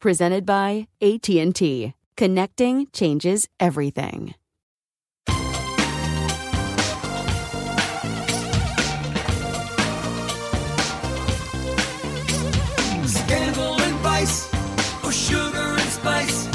Presented by AT&T. Connecting changes everything. Scandal and vice, or sugar and spice.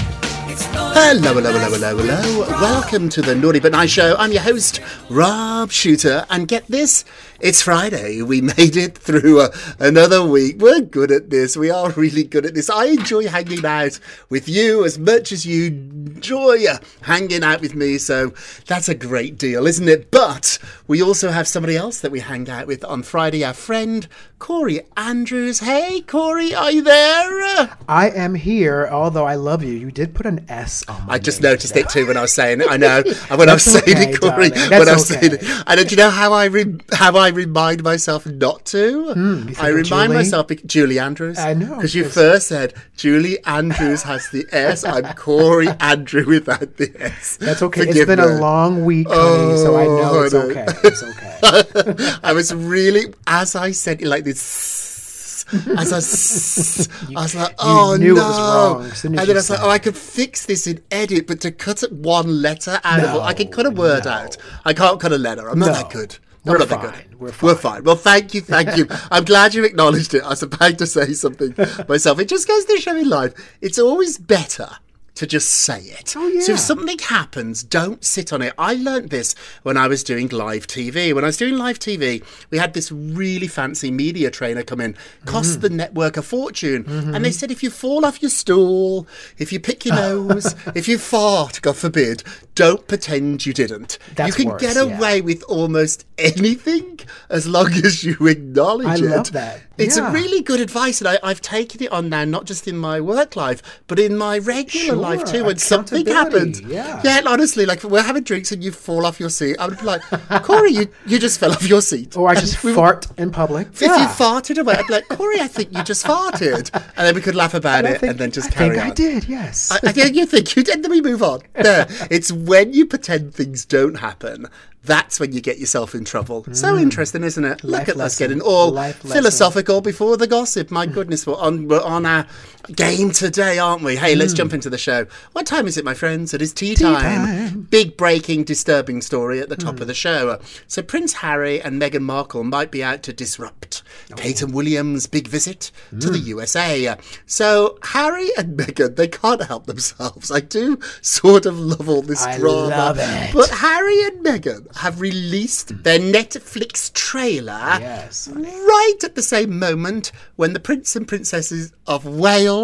Hello, hello, hello, hello, hello. Welcome to the Naughty But Nice Show. I'm your host, Rob Shooter, and get this, it's Friday. We made it through a, another week. We're good at this. We are really good at this. I enjoy hanging out with you as much as you enjoy uh, hanging out with me, so that's a great deal, isn't it? But we also have somebody else that we hang out with on Friday, our friend Corey Andrews. Hey, Corey, are you there? I am here, although I love you. You did put an S on I just noticed today. it too when I was saying it. I know. And when I was saying okay, it, Corey, when I was saying it, and do you know how I re- how I remind myself not to? Hmm, you think I remind Julie? myself Julie Andrews. I know, because you first said Julie Andrews has the S. I'm Corey Andrew without the S. That's okay. Forgive it's been me. a long week, honey, so I oh, know Oh, it's honey. okay. It's okay. I was really, as I said like this, as i was like, oh knew it no. was wrong and then I was like, said oh, I could fix this in edit, but to cut one letter out of it, I can cut a word no. out. I can't cut a letter. I'm not No. that good. We're I'm not that fine. good. We're We're fine. fine. Well, thank you, thank you. I'm glad you acknowledged it. I was about to say something myself. It just goes to show in life, it's always better to just say it. Oh, yeah. So if something happens, don't sit on it. I learnt this when I was doing live TV. When I was doing live TV, we had this really fancy media trainer come in, cost Mm. the network a fortune. Mm-hmm. And they said if you fall off your stool, if you pick your nose, if you fart, God forbid, don't pretend you didn't. That's you can worse, get yeah. away with almost anything as long as you acknowledge I it. love that. It's Yeah. a really good advice, and I, I've taken it on now, not just in my work life, but in my regular life too. When something happens, yeah, yeah. honestly, like we're having drinks and you fall off your seat, I would be like, Corey, you, you just fell off your seat. Or I just we would- fart in public. If you farted away, I'd be like, Corey, I think you just farted, and then we could laugh about And it think- and then just I carry think on. I did, yes. I, I think you think you did. Then we move on. There. It's when you pretend things don't happen. That's when you get yourself in trouble. So interesting, isn't it? Look Mm. Life at us getting all Life lesson. philosophical before the gossip. My goodness, we're on we're on our game today, aren't we? Hey, let's jump into the show. What time is it, my friends? It is tea, time. Mm. time. Big breaking, disturbing story at the top of the show. So Prince Harry and Meghan Markle might be out to disrupt Oh. Kate and William's big visit to Mm. the USA. So Harry and Meghan, they can't help themselves. I do sort of love all this I drama. love it. But Harry and Meghan have released their Netflix trailer Yes. right at the same moment when the Prince and Princesses of Wales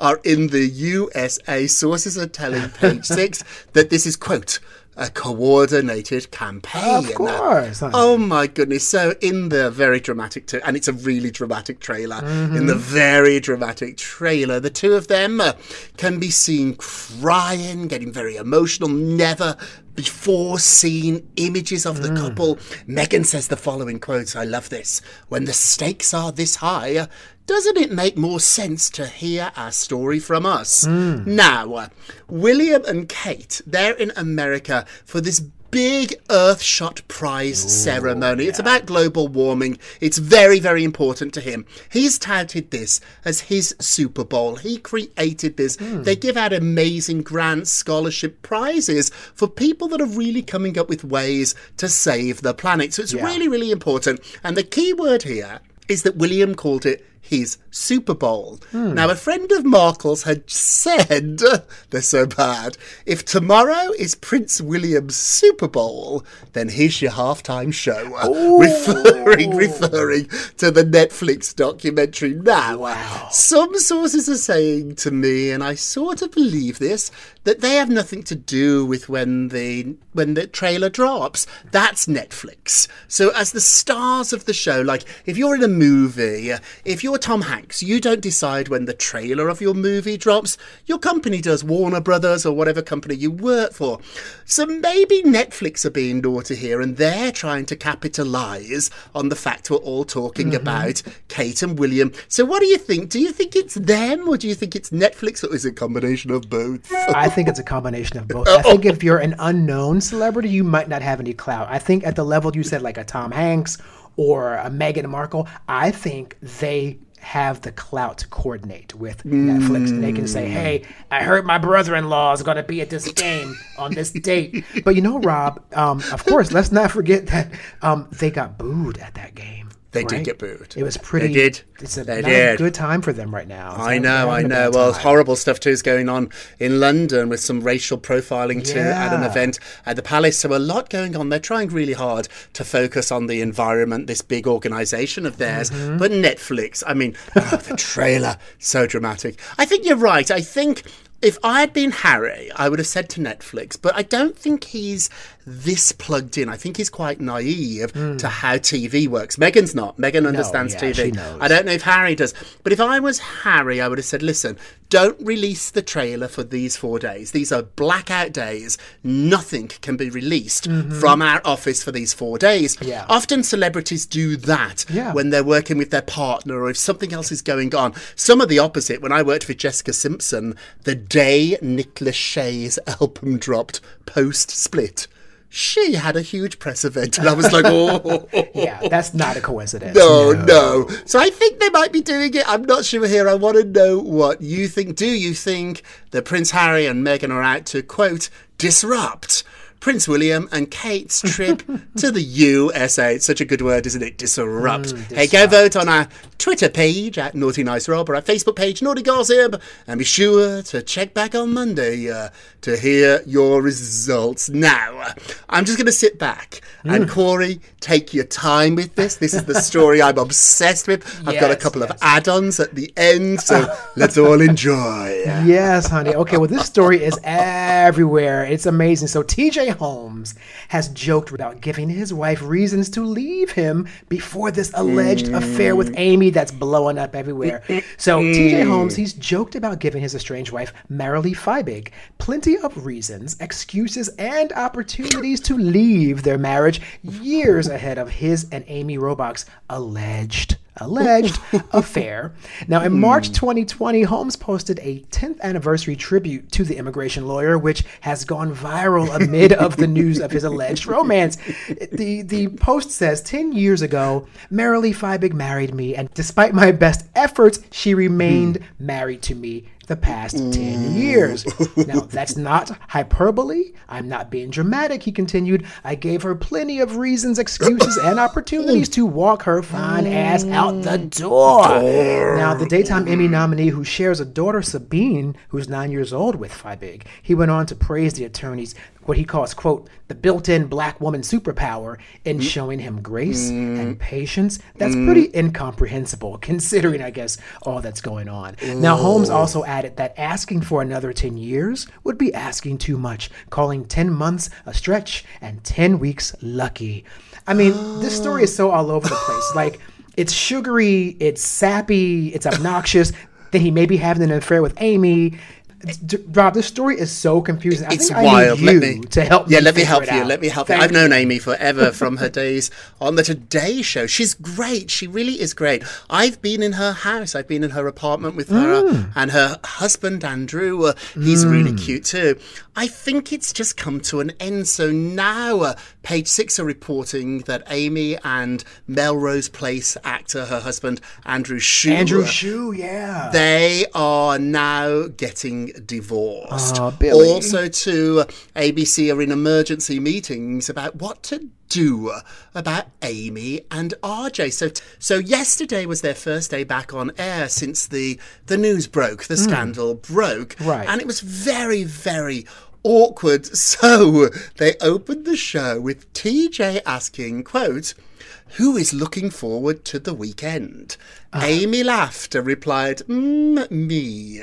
are in the USA. Sources are telling Page Six that this is, quote, a coordinated campaign. Of course. Oh my goodness. So, in the very dramatic, t- and it's a really dramatic trailer, Mm-hmm. in the very dramatic trailer, the two of them uh, can be seen crying, getting very emotional, never before scene images of the Mm. couple. Meghan says the following quotes. I love this. When the stakes are this high, doesn't it make more sense to hear our story from us? Mm. Now, uh, William and Kate, they're in America for this big Earthshot Prize ceremony. It's about global warming. It's very, very important to him. He's touted this as his Super Bowl. He created this. Hmm. They give out amazing grants, scholarship prizes for people that are really coming up with ways to save the planet. So it's Yeah. really, really important. And the key word here is that William called it his Super Bowl. Hmm. Now, a friend of Markle's had said, they're so bad, if tomorrow is Prince William's Super Bowl, then here's your halftime show. Referring, referring to the Netflix documentary. Now, uh, some sources are saying to me, and I sort of believe this, that they have nothing to do with when the when the trailer drops. That's Netflix. So as the stars of the show, like if you're in a movie, if you're Tom Hanks, you don't decide when the trailer of your movie drops. Your company does, Warner Brothers or whatever company you work for. So maybe Netflix are being naughty here and they're trying to capitalize on the fact we're all talking mm-hmm. about Kate and William. So what do you think? Do you think it's them or do you think it's Netflix or is it a combination of both? I think it's a combination of both. Uh, I oh. think if you're an unknown celebrity, you might not have any clout. I think at the level you said, like a Tom Hanks or a Meghan Markle, I think they have the clout to coordinate with Netflix. And they can say, hey, I heard my brother in law is going to be at this game on this date. But you know, Rob, um, of course, let's not forget that um, they got booed at that game. They did get booed. It was pretty. They did. It's a They did. good time for them right now. It's I know, I know. Well, time. horrible stuff too is going on in London with some racial profiling too at an event at the Palace. So a lot going on. They're trying really hard to focus on the environment, this big organisation of theirs. Mm-hmm. But Netflix, I mean, oh, the trailer, so dramatic. I think you're right. I think. If I had been Harry, I would have said to Netflix, but I don't think he's this plugged in. I think he's quite naive to how TV works. Meghan's not. Meghan understands Hmm. yeah, TV. I don't know if Harry does. But if I was Harry, I would have said, listen, don't release the trailer for these four days. These are blackout days. Nothing can be released from our office for these four days. Mm-hmm. Yeah. Often celebrities do that Yeah. when they're working with their partner or if something else is going on. Some of the opposite. When I worked with Jessica Simpson, the day Nick Lachey's album dropped post split, she had a huge press event. And I was like, oh. Yeah, that's not a coincidence. No, no. So I think they might be doing it. I'm not sure here. I want to know what you think. Do you think that Prince Harry and Meghan are out to, quote, disrupt Prince William and Kate's trip to the USA? It's such a good word, isn't it? Disrupt. hey, go vote on our Twitter page at Naughty Nice Rob or our Facebook page, Naughty Gossip. And be sure to check back on Monday uh, to hear your results. Now, I'm just going to sit back and Corey, take your time with this. This is the story I'm obsessed with. I've got a Yes, couple of add-ons at the end, so let's all enjoy. Yes, honey. Okay, well, this story is everywhere. It's amazing. So, TJ Holmes has joked about giving his wife reasons to leave him before this alleged mm. affair with Amy that's blowing up everywhere. So, TJ mm. Holmes, he's joked about giving his estranged wife, Marilee Fiebig, plenty of reasons, excuses, and opportunities to leave their marriage years ahead of his and Amy Robach's alleged alleged affair. Now, in hmm. March 2020, Holmes posted a 10th anniversary tribute to the immigration lawyer, which has gone viral amid of the news of his alleged romance. The the post says, 10 years ago, Marilee Fiebig married me, and despite my best efforts, she remained hmm. married to me the past 10 years. Mm. Now, that's not hyperbole. I'm not being dramatic, he continued. I gave her plenty of reasons, excuses, and opportunities to walk her fine ass out the door. Now, the daytime Emmy nominee who shares a daughter, Sabine, who's nine years old with Fiebig, he went on to praise the attorneys, what he calls, quote, the built in black woman superpower in mm. showing him grace and mm. patience. That's mm. pretty incomprehensible, considering, I guess, all that's going on. Now, Holmes also added that asking for another 10 years would be asking too much, calling 10 months a stretch and 10 weeks lucky. I mean, this story is so all over the place. Like, it's sugary, it's sappy, it's obnoxious. then he may be having an affair with Amy. D- Rob, this story is so confusing. I It's think wild. I need you let me to help Yeah, me let me help you. Let me help you. I've known Amy forever from her days on the Today Show. She's great. She really is great. I've been in her house. I've been in her apartment with her Mm. and her husband Andrew. Uh, he's really cute too. I think it's just come to an end. So now, uh, Page Six are reporting that Amy and Melrose Place actor, her husband Andrew Shue, Andrew uh, Shue, yeah. they are now getting divorced. Billy. Also, to ABC are in emergency meetings about what to do about Amy and RJ. So, so yesterday was their first day back on air since the the news broke, the scandal broke, Hmm. Right. And it was very, very awkward. So they opened the show with TJ asking, "quote." Who is looking forward to the weekend? Ah. Amy laughed and replied, mm, Me.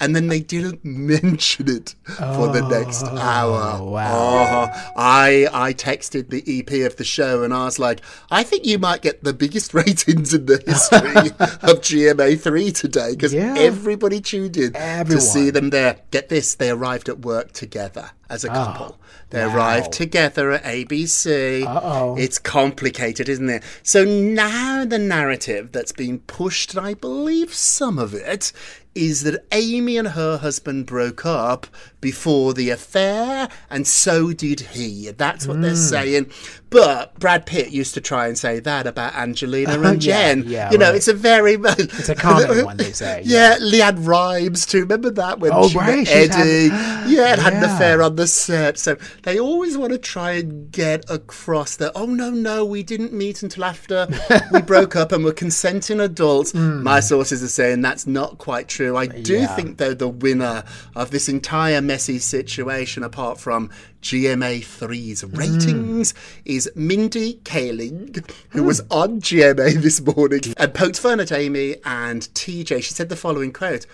And then they didn't mention it for the next hour. Oh, wow. Oh, I, I texted the EP of the show and I was like, I think you might get the biggest ratings in the history of GMA3 today because Yeah. everybody tuned in to see them there. Get this, they arrived at work together as a ah, couple. They arrived wow. together at ABC. Uh-oh. It's complicated, isn't it? So now the narrative that's been pushed, and I believe some of it, is that Amy and her husband broke up before the affair, and so did he. That's what Hmm. they're saying. But Brad Pitt used to try and say that about Angelina and Yeah, Jen. yeah, you know, right. it's a very It's a common one, they say, Yeah, LeAnn Rimes too. Remember that when Oh, she right, met she's had- Eddie? yeah, had an affair on the set. So they always want to try and get across that. Oh no, no, we didn't meet until after we broke up and were consenting adults. My sources are saying that's not quite true. I do. Yeah. think though the winner of this entire messy situation, apart from GMA3's Hmm. ratings, is Mindy Kaling, who was on GMA this morning and poked fun at Amy and TJ. She said the following quote.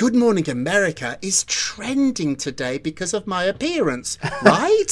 Good Morning America is trending today because of my appearance, right?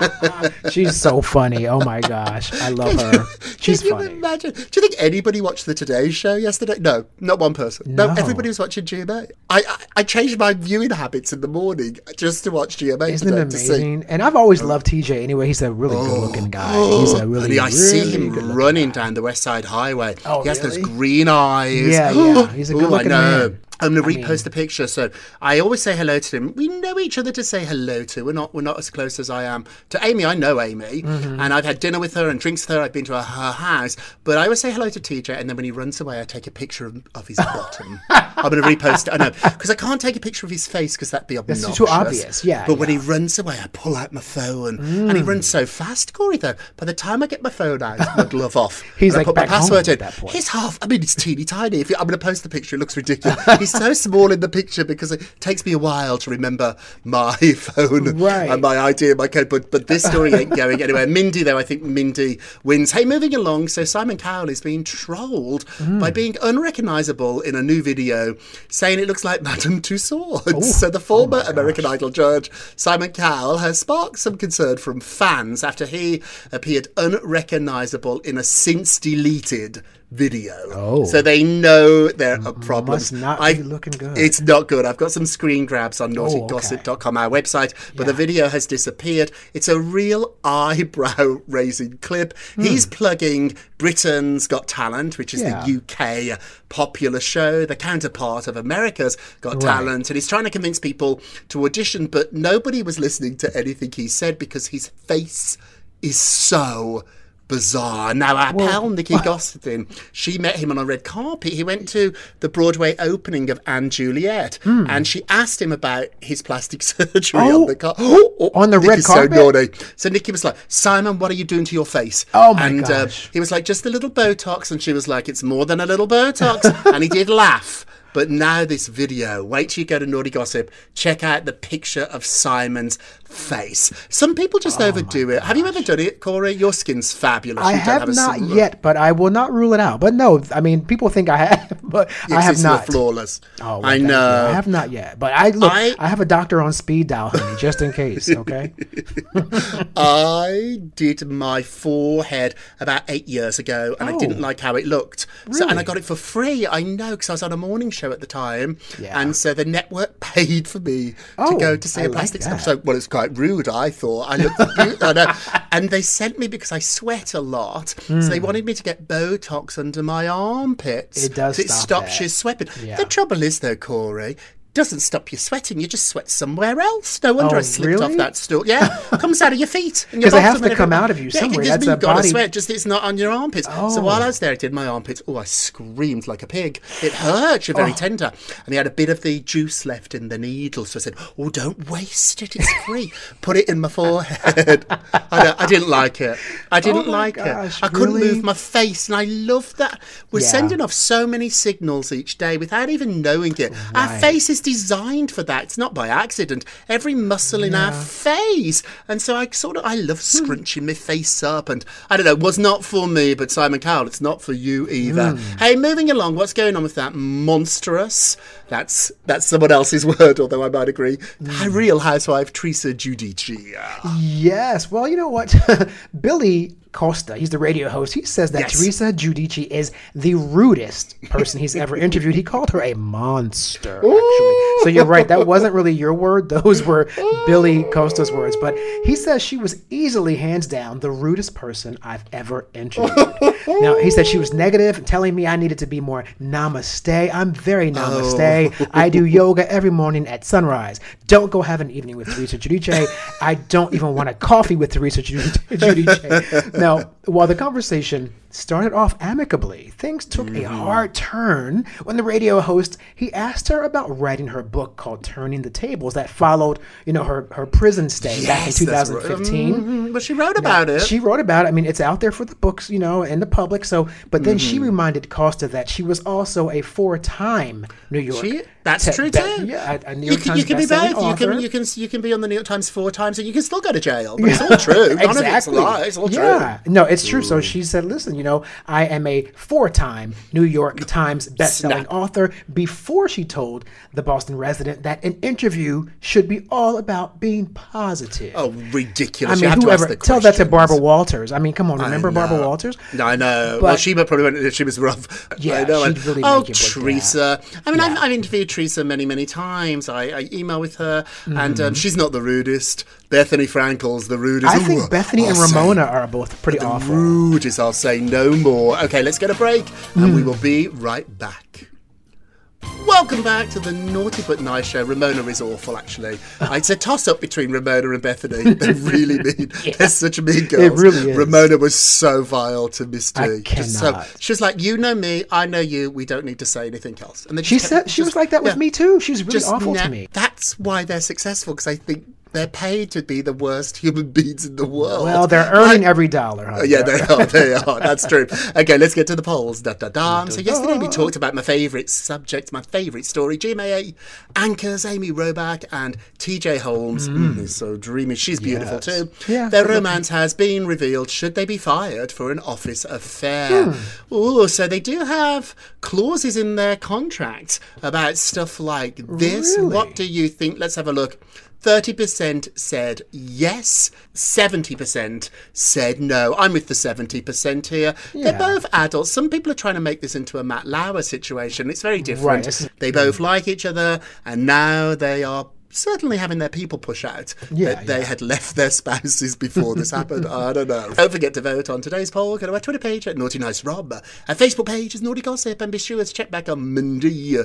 She's so funny. Oh my gosh. I love her. She's Can you funny. imagine? Do you think anybody watched the Today Show yesterday? No, not one person. No, No. everybody was watching GMA. I, I I changed my viewing habits in the morning just to watch GMA Isn't it amazing? And I've always loved TJ anyway. He's a really oh. good looking guy. He's a really, I see him running guy. down the West Side Highway. Oh, he has those green eyes. Yeah, yeah. He's a good-looking I know. man. I'm gonna I repost mean- the picture. So I always say hello to him. We know each other to say hello to. We're not we're not as close as I am to Amy. I know Amy, Mm-hmm. and I've had dinner with her and drinks with her. I've been to her, her house. But I always say hello to TJ, and then when he runs away, I take a picture of, of his bottom. I'm gonna repost it. I know because I can't take a picture of his face because that'd be obnoxious. That's too obvious. Yeah, But when he. Mm. runs away, I pull out my phone, and he runs so fast, Corey. Though by the time I get my phone out, my glove off, He's, and I like, put my password at in. that point. He's half. I mean, it's teeny tiny. If you, I'm going to post the picture, it looks ridiculous. He's so small in the picture because it takes me a while to remember my phone Right. and my ID and my code. But but this story ain't going anywhere. Mindy, though, I think Mindy wins. Hey, moving along. So Simon Cowell is being trolled Mm. by being unrecognisable in a new video, saying it looks like Madame Tussauds. Oh. so the former American Idol judge Simon Cowell has sparked some concern from fans after he appeared unrecognisable in a since deleted video. Oh. So they know there are problems. Must not be looking good. It's not good. I've got some screen grabs on Oh, naughtygossip.com, our website, but the video has disappeared. It's a real eyebrow raising clip. Hmm. He's plugging Britain's Got Talent, which is. Yeah. the UK popular show, the counterpart of America's Got Right. Talent. And he's trying to convince people to audition, but nobody was listening to anything he said because his face is so bizarre. Now, our pal Nicki Gostin, she met him on a red carpet. He went to the Broadway opening of & Juliet, and she asked him about his plastic surgery Hmm. Oh, on the car. on the red Nicki's carpet? So naughty. So Nicki was like, "Simon, what are you doing to your face?" Oh, my and, uh, gosh. he was like, "Just a little Botox," and she was like, "It's more than a little Botox," and he did laugh. But now this video, wait till you go to Naughty Gossip, check out the picture of Simon's face. Some people Oh just overdo it. Have you ever done it, Corey? Your skin's fabulous. I You don't have not yet, but I will not rule it out. But no, I mean, people think I have. But Yes, I have it's not. flawless. Oh, well, I know. I have not yet, but I look. I- I, have a doctor on speed dial, honey, just in case. Okay. I did my forehead about eight years ago, and I didn't Oh. like how it looked. So, and I got it for free. I know because I was on a morning show at the time, Yeah. and so the network paid for me to Oh, go to see I a plastic that. surgeon. So, well, it's quite rude. I thought I looked, beautiful, I know. and they sent me because I sweat a lot. So they wanted me to get Botox under my armpits. Hmm. It does It stop you sweating. Yeah. The trouble is, though, Corey. Doesn't stop you sweating. You just sweat somewhere else. No wonder Oh, I slipped off that stool. Yeah, comes out of your feet. and your 'Cause it has to come out of you Yeah, somewhere. Just That's means a you've got to body- sweat. Just it's not on your armpits. So Oh. while I was there, I did my armpits. Oh, I screamed like a pig. It hurt. You're Oh. very tender. And they had a bit of the juice left in the needle. So I said, "Oh, don't waste it. It's free. Put it in my forehead." I, I didn't like it. I oh didn't Oh like gosh, it. I couldn't really? move my face, and I love that. We're Yeah. sending off so many signals each day without even knowing it. Our Right. face is designed for that. It's not by accident. Every muscle in our face, and so I sort of I love scrunching my face up, and I don't know. It was not for me, but Simon Cowell, it's not for you either. Hmm. Hey, moving along, what's going on with that monstrous? That's that's someone else's word, although I might agree. Hmm. Real Housewife Teresa Giudice. Yes. Well, you know what? Billy Costa, he's the radio host. He says that Yes. Teresa Giudice is the rudest person he's ever interviewed. He called her a monster, actually. So you're right. That wasn't really your word. Those were Billy Costa's words. But he says she was easily, hands down, the rudest person I've ever interviewed. Now, he said she was negative, telling me I needed to be more namaste. I'm very namaste. I do oh. yoga every morning at sunrise. Don't go have an evening with Teresa Giudice. I don't even want a coffee with Teresa Giudice. Now, while the conversation started off amicably, things took a hard turn when the radio host he asked her about writing her book called Turning the Tables that followed, you know, her her prison stay back in Yes, that's right. 2015. Mhm, But she wrote about it. She wrote about it. I mean, it's out there for the books, you know, and the public. So, but then she reminded Costa that she was also a four-time New York. She, that's te- true be- too. Yeah, a, a New you can, Times you can be bestselling both. You can you can you can be on the New York Times four times and you can still go to jail. But it's all true. None of it's a lie. It's all yeah. true. No, it's true. So she said, listen, you know, I am a four-time New York Times bestselling Snap. author before she told the Boston resident that an interview should be all about being positive. Oh, ridiculous! I mean, have to ask whoever the tell that to. Barbara Walters. I mean, come on, remember Barbara. Walters? No, I know. well, she probably went, she was rough. Yeah, I know. she'd really oh, make you break Teresa. I mean, I've, I've interviewed Teresa many, many times. I, I email with her, and Mm-hmm. um, she's not the rudest. Bethenny Frankel's the rudest. I Ooh, think Bethenny and I'll say Ramona are both pretty the awful. rudest. I'll say no more. Okay, let's get a break, and Hmm. we will be right back. Welcome back to the Naughty But Nice show. Ramona is awful, actually. It's a toss up between Ramona and Bethenny. They're really mean. They're such mean girls. really is. Ramona was so vile to Misty. I Just so- cannot. she was like, You know me, I know you, we don't need to say anything else. And then She just kept- said she was like that with yeah, me too. She was really just awful na- to me. That's why they're successful, because I think they're paid to be the worst human beings in the world. Well, they're earning Like- every dollar. yeah, they are. They are. That's true. Okay, let's get to the polls. Da, da, da. So yesterday we talked about my favourite subject, my favourite story. GMA anchors Amy Robach and TJ Holmes. Mm. is so dreamy. She's beautiful Yes. too. Yeah, Their romance has been revealed. Should they be fired for an office affair? Oh, so they do have clauses in their contract about stuff like this. Really? What do you think? Let's have a look. 30% said yes, 70% said no. I'm with the 70% here. Yeah. They're both adults. Some people are trying to make this into a Matt Lauer situation. It's very different. is- They both like each other, and now they are certainly having their people push out Yeah, that they yeah. had left their spouses before this happened. I don't know. Don't forget to vote on today's poll. Go to our Twitter page at Naughty Nice Rob. Our Facebook page is Naughty Gossip. And be sure to check back on Monday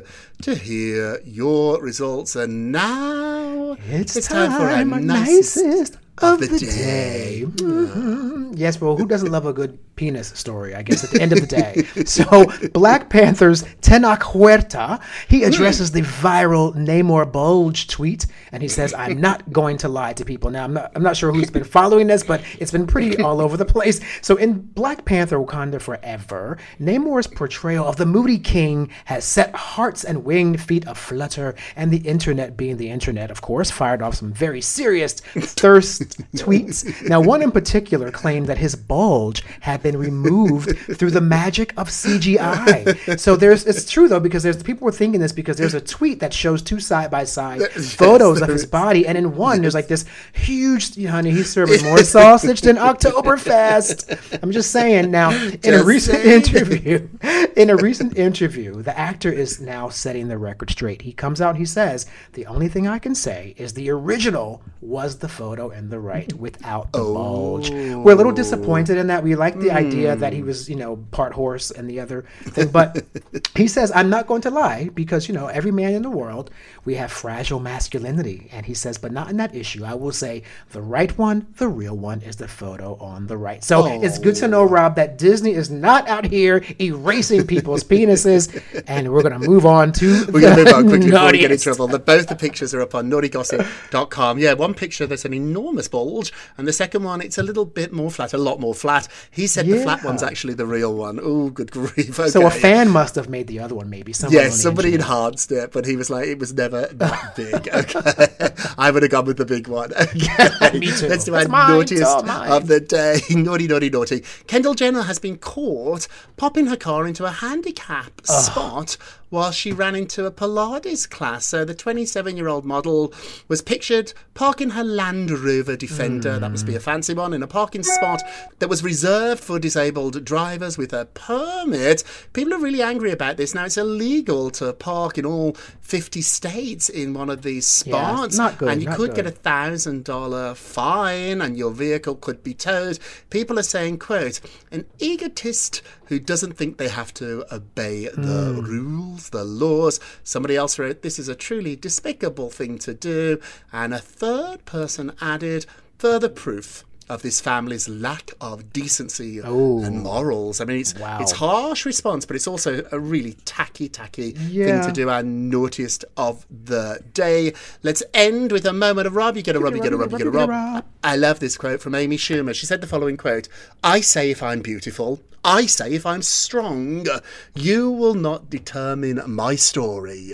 to hear your results. And now It's, time, for our our nicest, nicest of of the the day. day. Mhm. Yes, well, who doesn't love a good penis story, I guess, at the end of the day? So, Black Panther's Tenoch Huerta, he addresses the viral Namor Bulge tweet, and he says, I'm not going to lie to people. Now, I'm not, I'm not sure who's been following this, but it's been pretty all over the place. So, in Black Panther Wakanda Forever, Namor's portrayal of the Moody King has set hearts and winged feet aflutter, and the internet, being the internet, of course, fired off some very serious thirst tweets. Now, one in particular claimed that his bulge had been removed through the magic of CGI. So there's it's true though because there's people were thinking this because there's a tweet that shows two side by side photos of his is. body, and in one there's like this huge honey. He's serving more sausage than Oktoberfest. I'm just saying. Now, in a recent saying. interview, in a recent interview, the actor is now setting the record straight. He comes out. He says the only thing I can say is the original was the photo in the right mm-hmm. without the bulge. We're a little oh. disappointed in that. We like the idea that he mm. was, you know, part horse and the other thing, but he says I'm not going to lie because you know every man in the world we have fragile masculinity, and he says, but not in that issue. I will say the right one, the real one, is the photo on the right. So it's good to know, oh. Rob, that Disney is not out here erasing people's penises, and we're gonna move on to We're going to move on quickly before we get in trouble. The, both the pictures are up on naughtygossip.com. Yeah, one picture there's an enormous bulge, and the second one it's a little bit more flat, a lot more flat. He said the flat one's actually the real one. Oh, good grief! So a fan must have made the other one, maybe. Someone on Yes, somebody engineer. enhanced it, but he was like, it was never that big. Okay, I would have gone with the big one. Okay, Me too. Let's do That's our mine, naughtiest of the day. naughty, naughty, naughty. Kendall Jenner has been caught popping her car into a handicap spot while she ran into a Pilates class. So the 27-year-old model was pictured parking her Land Rover Defender, that must be a fancy one, in a parking spot that was reserved for disabled drivers with a permit. People are really angry about this. Now it's illegal to park in all 50 states in one of these Yeah, spots, not good, and you could get a thousand dollar fine, and your vehicle could be towed. People are saying, "quote An egotist who doesn't think they have to obey the Hmm. rules, the laws." Somebody else wrote, "This is a truly despicable thing to do," and a third person added, "Further proof." Of this family's lack of decency and morals. I mean, it's Wow. it's harsh response, but it's also a really tacky, tacky thing to do. Our naughtiest of the day. Let's end with a moment of Rob. You get a Rob, you get a Rob, you get a Rob. I love this quote from Amy Schumer. She said the following quote I say if I'm beautiful, I say if I'm strong, you will not determine my story.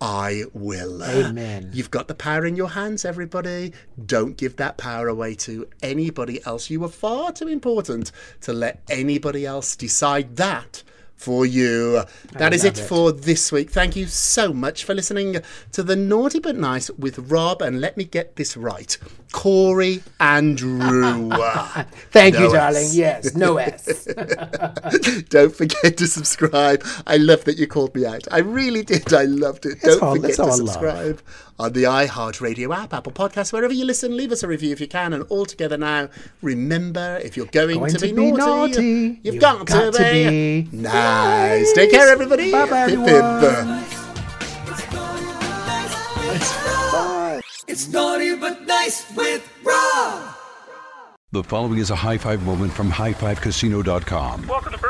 I will. Amen. You've got the power in your hands, everybody. Don't give that power away to anybody else. You are far too important to let anybody else decide that for you. That is it it. for this week. Thank you so much for listening to the Naughty But Nice with Rob. And let me get this right Corey Andrew. Thank you, No darling. Yes, no S. Don't forget to subscribe. I love that you called me out. I really did. I loved it. Don't all- forget to subscribe. love. Subscribe on the iHeartRadio app, Apple Podcasts, wherever you listen. Leave us a review if you can. And all together now, remember if you're going, Going to, to be, be naughty, naughty, you've, you've got, got to, to be. be nice. Take care, everybody. Bye-bye, Pip, everyone. pip. It's naughty but nice with Rob. The following is a high five moment from highfivecasino.com. Welcome to Burger